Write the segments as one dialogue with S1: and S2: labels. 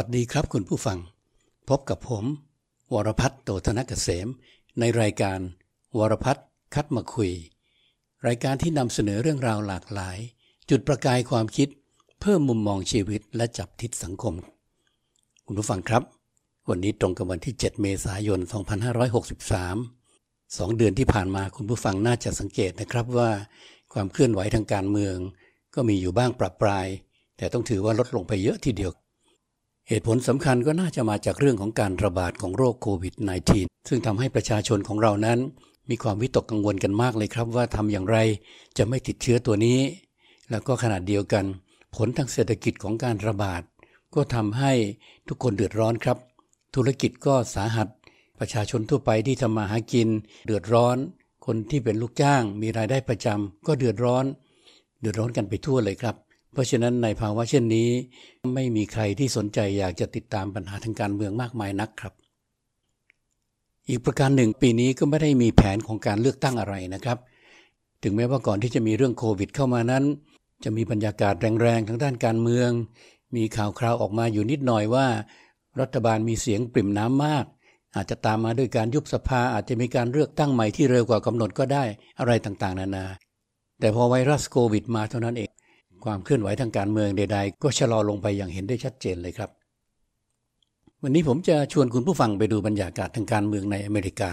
S1: สวัสดีครับคุณผู้ฟัง พบกับผม วรพัฒน์โตธนกเกษม ในรายการ วรพัฒน์คัดมาคุย รายการที่นำเสนอเรื่องราวหลากหลาย จุดประกายความคิด เพิ่มมุมมองชีวิตและจับทิศสังคม คุณผู้ฟังครับ วันนี้ตรงกับวันที่ 7 เมษายน 2563 สองเดือนที่ผ่านมาคุณผู้ฟังน่าจะสังเกตนะครับว่าความเคลื่อนไหวทางการเมือง ก็มีอยู่บ้างปรับปราย แต่ต้องถือว่าลดลงไปเยอะทีเดียว เหตุผลสำคัญก็น่าจะมาจากเรื่องของการระบาดของโรคโควิด -19 ซึ่งทำให้ประชาชนของเรานั้น มีความวิตกกังวลกันมากเลยครับว่าทำอย่างไรจะไม่ติดเชื้อตัวนี้ แล้วก็ขนาดเดียวกัน ผลทางเศรษฐกิจของการระบาด ก็ทำให้ทุกคนเดือดร้อนครับ ธุรกิจก็สาหัส ประชาชนทั่วไปที่ทำมาหากิน เดือดร้อน คนที่เป็นลูกจ้าง มีรายได้ประจำก็เดือดร้อน เดือดร้อนกันไปทั่วเลยครับ เพราะฉะนั้นในภาวะเช่นนี้ ไม่มีใครที่สนใจอยากจะติดตามปัญหาทางการเมืองมากมายนักครับ อีกประการหนึ่งปีนี้ก็ไม่ได้มีแผนของการเลือกตั้งอะไรนะครับ ถึงแม้ว่าก่อนที่จะมีเรื่องโควิด เข้ามานั้น จะมีบรรยากาศแรงๆทางด้านการเมือง มีข่าวคราวออกมาอยู่นิดหน่อยว่า รัฐบาลมีเสียงปริ่มน้ำมาก อาจจะตามมาด้วยการยุบสภาอาจจะมีการเลือกตั้งใหม่ที่เร็วกว่ากำหนดก็ได้อะไรต่างๆ นานาแต่พอไวรัสโควิดมาเท่านั้นเอง ความเคลื่อนไหวทางการเมืองใด ๆ ก็ชะลอลงไปอย่างเห็นได้ชัดเจนเลยครับ วันนี้ผมจะชวนคุณผู้ฟังไปดูบรรยากาศทางการเมืองในอเมริกา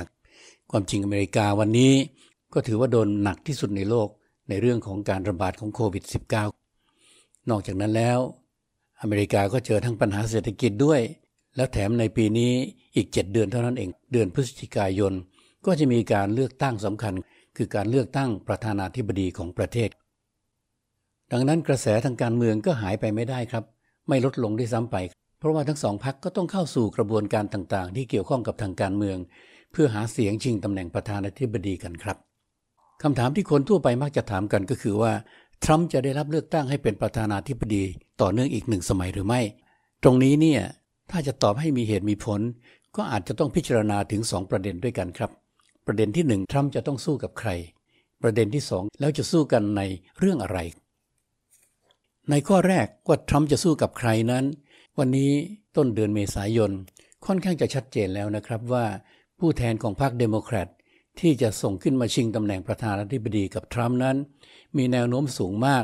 S1: ความจริงอเมริกาวันนี้ก็ถือว่าโดนหนักที่สุดในโลกในเรื่องของการระบาดของโควิด -19 นอกจากนั้นแล้ว อเมริกาก็เจอทั้งปัญหาเศรษฐกิจด้วย แล้วแถมในปีนี้อีก 7 เดือนเท่านั้นเองเดือนพฤศจิกายน ก็จะมีการเลือกตั้งสำคัญ คือการเลือกตั้งประธานาธิบดีของประเทศ ดังนั้นกระแสทางการเมืองก็หายไปไม่ได้ครับ ไม่ลดลงด้วยซ้ำไป เพราะว่าทั้งสองพักก็ต้องเข้าสู่กระบวนการต่างๆ ที่เกี่ยวข้องกับทางการเมือง เพื่อหาเสียงชิงตำแหน่งประธานาธิบดีกันครับคำถามที่คนทั่วไปมักจะถามกันก็คือว่าทรัมป์จะได้รับเลือกตั้งให้เป็นประธานาธิบดี ต่อเนื่องอีกหนึ่งสมัยหรือไม่ ตรงนี้เนี่ยถ้าจะตอบให้มีเหตุมีผล ก็อาจจะต้องพิจารณาถึง 2 ประเด็นด้วยกันครับ ประเด็นที่ 1 ทรัมป์จะต้องสู้กับใคร ประเด็นที่ 2 แล้วจะสู้กันในเรื่องอะไร ในข้อแรกว่าทรัมป์จะสู้กับใครนั้น วันนี้ต้นเดือนเมษายน ค่อนข้างจะชัดเจนแล้วนะครับว่า ผู้แทนของพรรคเดโมแครตที่จะส่งขึ้นมาชิงตำแหน่งประธานาธิบดีกับทรัมป์นั้น มีแนวโน้มสูงมาก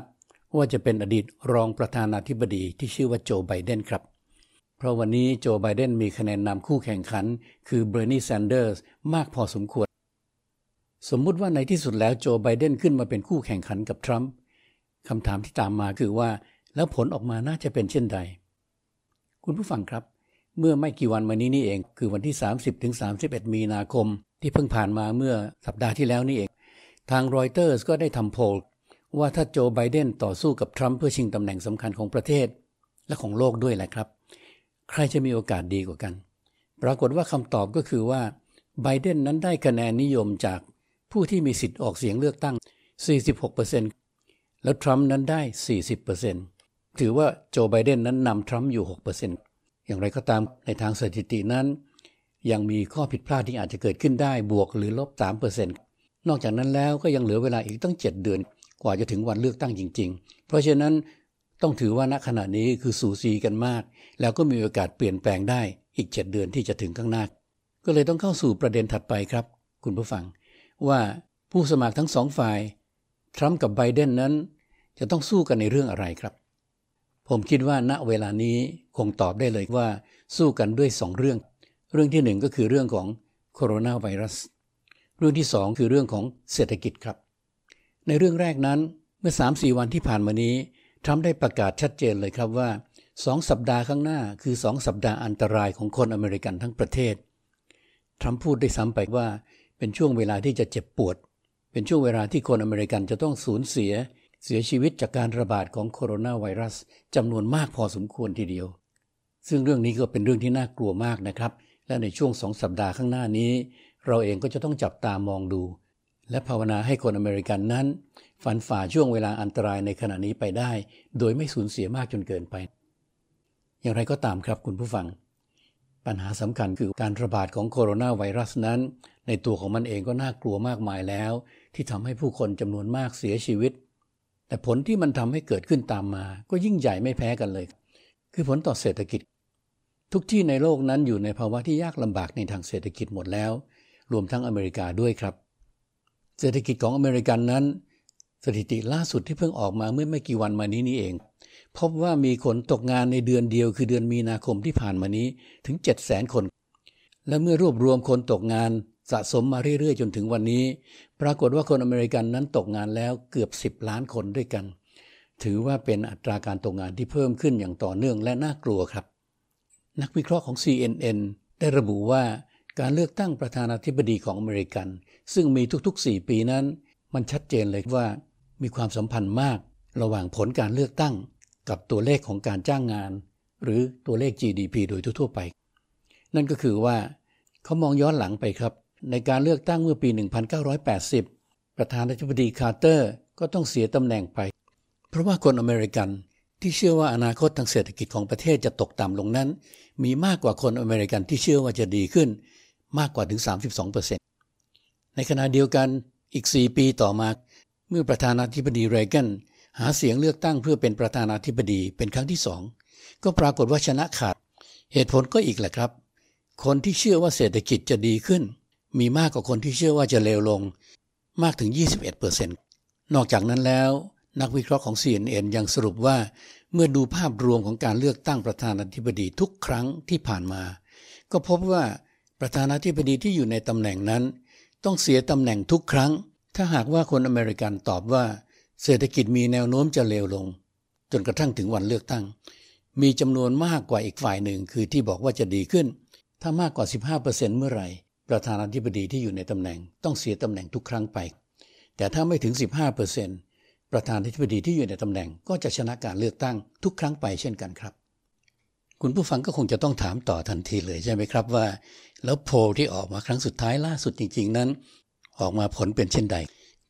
S1: ว่าจะเป็นอดีตรองประธานาธิบดีที่ชื่อว่าโจไบเดนครับ เพราะวันนี้โจไบเดนมีคะแนนนำคู่แข่งขัน คือเบอร์นีแซนเดอร์สมากพอสมควร สมมุติว่าในที่สุดแล้วโจไบเดนขึ้นมาเป็นคู่แข่งขันกับทรัมป์ คำถามที่ตามมาคือว่า แล้วผลออกมาน่าจะเป็นเช่นใด คุณผู้ฟังครับ เมื่อไม่กี่วันมานี้นี่เอง คือวันที่ 30ถึง31 มีนาคม ที่เพิ่งผ่านมาเมื่อสัปดาห์ที่แล้วนี่เอง ทางรอยเตอร์สก็ได้ทำโพลว่าถ้าโจไบเดนต่อสู้กับทรัมป์เพื่อชิงตำแหน่งสำคัญของประเทศ และของโลกด้วยแหละครับ ใครจะมีโอกาสดีกว่ากัน ปรากฏว่าคำตอบก็คือว่าไบเดนนั้นได้คะแนนนิยมจากผู้ที่มีสิทธิ์ออกเสียงเลือกตั้ง 46% แล้วทรัมป์นั้นได้ 40%ถือว่าโจไบเดนนั้นนำทรัมป์อยู่ 6%อย่างไรก็ตามในทางสถิตินั้น ยังมีข้อผิดพลาดที่อาจจะเกิดขึ้นได้บวกหรือลบ 3%นอกจากนั้นแล้วก็ยังเหลือเวลาอีกตั้ง 7 เดือน กว่าจะถึงวันเลือกตั้งจริง ๆ เพราะฉะนั้นต้องถือว่าณขณะนี้คือสูสีกันมาก แล้วก็มีโอกาสเปลี่ยนแปลงได้อีก 7 เดือนที่จะถึงข้างหน้า ก็เลยต้องเข้าสู่ประเด็นถัดไปครับ คุณผู้ฟัง ว่าผู้สมัครทั้งสองฝ่าย ทรัมป์กับไบเดนนั้น จะต้องสู้กันในเรื่องอะไรครับ ผมคิดว่าณเวลานี้คงตอบได้เลยว่าสู้กันด้วยสองเรื่อง เรื่องที่หนึ่งก็คือเรื่องของโคโรนาไวรัส เรื่องที่สองคือเรื่องของเศรษฐกิจครับ ในเรื่องแรกนั้นเมื่อ 3-4 วันที่ผ่านมานี้ทรัมป์ได้ประกาศชัดเจนเลยครับว่าสองสัปดาห์ข้างหน้าคือสองสัปดาห์อันตรายของคนอเมริกันทั้งประเทศทรัมป์พูดได้ซ้ำไปว่าเป็นช่วงเวลาที่จะเจ็บปวด เป็นช่วงเวลาที่คนอเมริกันจะต้องสูญเสีย เสียชีวิตจากการระบาดของโคโรนาไวรัสจำนวนมากพอสมควรทีเดียว ซึ่งเรื่องนี้ก็เป็นเรื่องที่น่ากลัวมากนะครับ และในช่วงสองสัปดาห์ข้างหน้านี้ เราเองก็จะต้องจับตามองดู และภาวนาให้คนอเมริกันนั้นฝันฝ่าช่วงเวลาอันตรายในขณะนี้ไปได้ โดยไม่สูญเสียมากจนเกินไป อย่างไรก็ตามครับคุณผู้ฟัง ปัญหาสำคัญคือการระบาดของโคโรนาไวรัสนั้น ในตัวของมันเองก็น่ากลัวมากมายแล้ว ที่ทำให้ผู้คนจำนวนมากเสียชีวิต แต่ผลที่มันทำให้เกิดขึ้นตามมา ก็ยิ่งใหญ่ไม่แพ้กันเลย คือผลต่อเศรษฐกิจ ทุกที่ในโลกนั้นอยู่ในภาวะที่ยากลำบากในทางเศรษฐกิจหมดแล้ว รวมทั้งอเมริกาด้วยครับ เศรษฐกิจของอเมริกันนั้น สถิติล่าสุดที่เพิ่งออกมาเมื่อไม่กี่วันมานี้นี่เอง พบว่ามีคนตกงานในเดือนเดียวคือเดือนมีนาคมที่ผ่านมานี้ถึง 7 0 0 0 0 0 คน และเมื่อรวบรวมคนตกงานสะสมมาเรื่อยๆ จนถึงวันนี้ ปรากฏว่าคนอเมริกันนั้นตกงานแล้วเกือบ 10 ล้านคนด้วยกัน ถือว่าเป็นอัตราการตกงานที่เพิ่มขึ้นอย่างต่อเนื่องและน่ากลัวครับ นักวิเคราะห์ของ CNN ได้ระบุว่าการเลือกตั้งประธานาธิบดีของอเมริกัน ซึ่งมีทุกๆ 4 ปีนั้น มันชัดเจนเลยว่ามีความสัมพันธ์มากระหว่างผลการเลือกตั้ง กับตัวเลขของการจ้างงาน หรือตัวเลข GDP โดยทั่วไป นั่นก็คือว่าเขามองย้อนหลังไปครับ ในการเลือกตั้งเมื่อปี 1980 ประธานาธิบดีคาร์เตอร์ก็ต้องเสียตำแหน่งไป เพราะว่าคนอเมริกันที่เชื่อว่าอนาคตทางเศรษฐกิจของประเทศจะตกต่ำลงนั้น มีมากกว่าคนอเมริกันที่เชื่อว่าจะดีขึ้นมากกว่าถึง 32%ในขณะเดียวกันอีก 4 ปีต่อมา เมื่อประธานาธิบดีเรแกน หาเสียงเลือกตั้งเพื่อเป็นประธานาธิบดีเป็นครั้งที่สองก็ปรากฏว่าชนะขาด เหตุผลก็อีกแหละครับ คนที่เชื่อว่าเศรษฐกิจจะดีขึ้น มีมากกว่าคนที่เชื่อว่าจะเลวลง มากถึง 21%นอกจากนั้นแล้ว นักวิเคราะห์ของ CNN ยังสรุปว่า เมื่อดูภาพรวมของการเลือกตั้งประธานาธิบดีทุกครั้งที่ผ่านมา ก็พบว่าประธานาธิบดีที่อยู่ในตำแหน่งนั้น ต้องเสียตำแหน่งทุกครั้ง ถ้าหากว่าคนอเมริกันตอบว่า เศรษฐกิจมีแนวโน้มจะเลวลง จนกระทั่งถึงวันเลือกตั้ง มีจำนวนมากกว่าอีกฝ่ายหนึ่งคือที่บอกว่าจะดีขึ้น ถ้ามากกว่า 15%เมื่อไหร่ ประธานาธิบดีที่อยู่ในตำแหน่ง ต้องเสียตำแหน่งทุกครั้งไป แต่ถ้าไม่ถึง 15%ประธานาธิบดีที่อยู่ในตำแหน่ง ก็จะชนะการเลือกตั้งทุกครั้งไปเช่นกันครับคุณผู้ฟังก็คงจะต้องถามต่อทันทีเลยใช่ไหมครับว่า แล้วโพลที่ออกมาครั้งสุดท้ายล่าสุดจริง ๆ นั้น ออกมาผลเป็นเช่นใด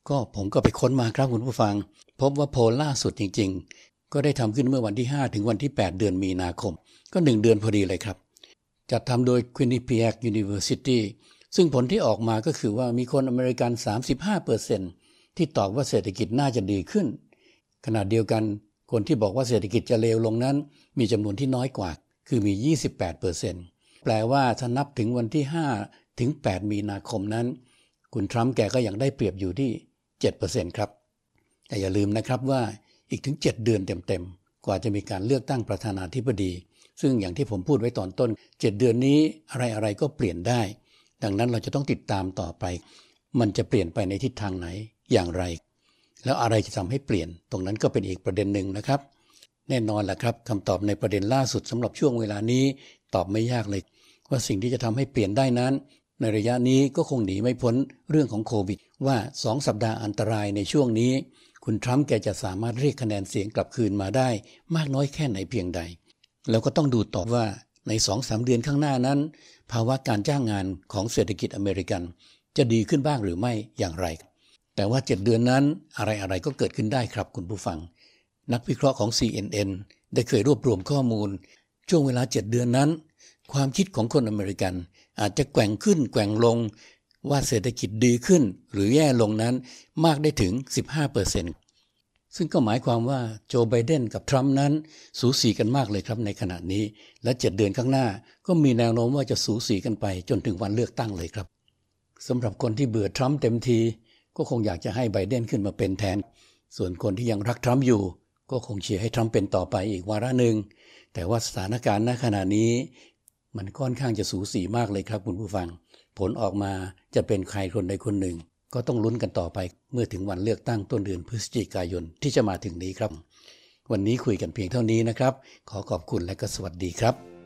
S1: ก็ผมก็ไปค้นมาครับคุณผู้ฟัง พบว่าโพลล่าสุดจริง ๆ ก็ได้ทำขึ้นเมื่อวันที่ 5 ถึงวันที่ 8 เดือนมีนาคม ก็ 1 เดือนพอดีเลยครับ จัดทำโดย Quinnipiac University ซึ่งผลที่ออกมาก็คือว่ามีคนอเมริกัน 35%ที่ตอบว่าเศรษฐกิจน่าจะดีขึ้น ขณะเดียวกันคนที่บอกว่าเศรษฐกิจจะเลวลงนั้น มีจำนวนที่น้อยกว่า คือมี 28%แปลว่าถ้านับถึงวันที่ 5 ถึง 8 มีนาคมนั้น คุณทรัมป์แกก็ยังได้เปรียบอยู่ที่ 7%ครับแต่อย่าลืมนะครับว่าอีกถึง 7 เดือนเต็มๆ กว่าจะมีการเลือกตั้งประธานาธิบดี ซึ่งอย่างที่ผมพูดไว้ตอนต้น 7 เดือนนี้อะไรๆก็เปลี่ยนได้ ดังนั้นเราจะต้องติดตามต่อไป มันจะเปลี่ยนไปในทิศทางไหนอย่างไร แล้วอะไรจะทำให้เปลี่ยน ตรงนั้นก็เป็นอีกประเด็นหนึ่งนะครับ แน่นอนแหละครับคำตอบในประเด็นล่าสุดสำหรับช่วงเวลานี้ตอบไม่ยากเลย ว่าสิ่งที่จะทำให้เปลี่ยนได้นั้น ในระยะนี้ก็คงหนีไม่พ้นเรื่องของโควิด ว่าสองสัปดาห์อันตรายในช่วงนี้ คุณทรัมป์แกจะสามารถเรียกคะแนนเสียงกลับคืนมาได้ มากน้อยแค่ไหนเพียงใด แล้วก็ต้องดูต่อว่าในสองสามเดือนข้างหน้านั้น ภาวะการจ้างงานของเศรษฐกิจอเมริกัน จะดีขึ้นบ้างหรือไม่อย่างไร แต่ว่า7เดือนนั้นอะไรๆก็เกิดขึ้นได้ครับคุณผู้ฟัง นักวิเคราะห์ของ CNN ได้เคยรวบรวมข้อมูล ช่วงเวลา7เดือนนั้น ความคิดของคนอเมริกันอาจจะแกว่งขึ้นแกว่งลง ว่าเศรษฐกิจดีขึ้นหรือแย่ลงนั้นมากได้ถึง 15%ซึ่งก็หมายความว่าโจไบเดนกับทรัมป์นั้น สูสีกันมากเลยครับในขณะนี้ และเจ็ดเดือนข้างหน้าก็มีแนวโน้มว่าจะสูสีกันไปจนถึงวันเลือกตั้งเลยครับสำหรับคนที่เบื่อทรัมป์เต็มที ก็คงอยากจะให้ไบเดนขึ้นมาเป็นแทน ส่วนคนที่ยังรักทรัมป์อยู่ ก็คงเชียร์ให้ทรัมป์เป็นต่อไปอีกวาระหนึ่งแต่ว่าสถานการณ์ณขณะนี้ มันค่อนข้างจะสูสีมากเลยครับคุณผู้ฟัง ผลออกมาจะเป็นใครคนใดคนหนึ่ง ก็ต้องลุ้นกันต่อไปเมื่อถึงวันเลือกตั้งต้นเดือนพฤศจิกายนที่จะมาถึงนี้ครับ วันนี้คุยกันเพียงเท่านี้นะครับ ขอขอบคุณและก็สวัสดีครับ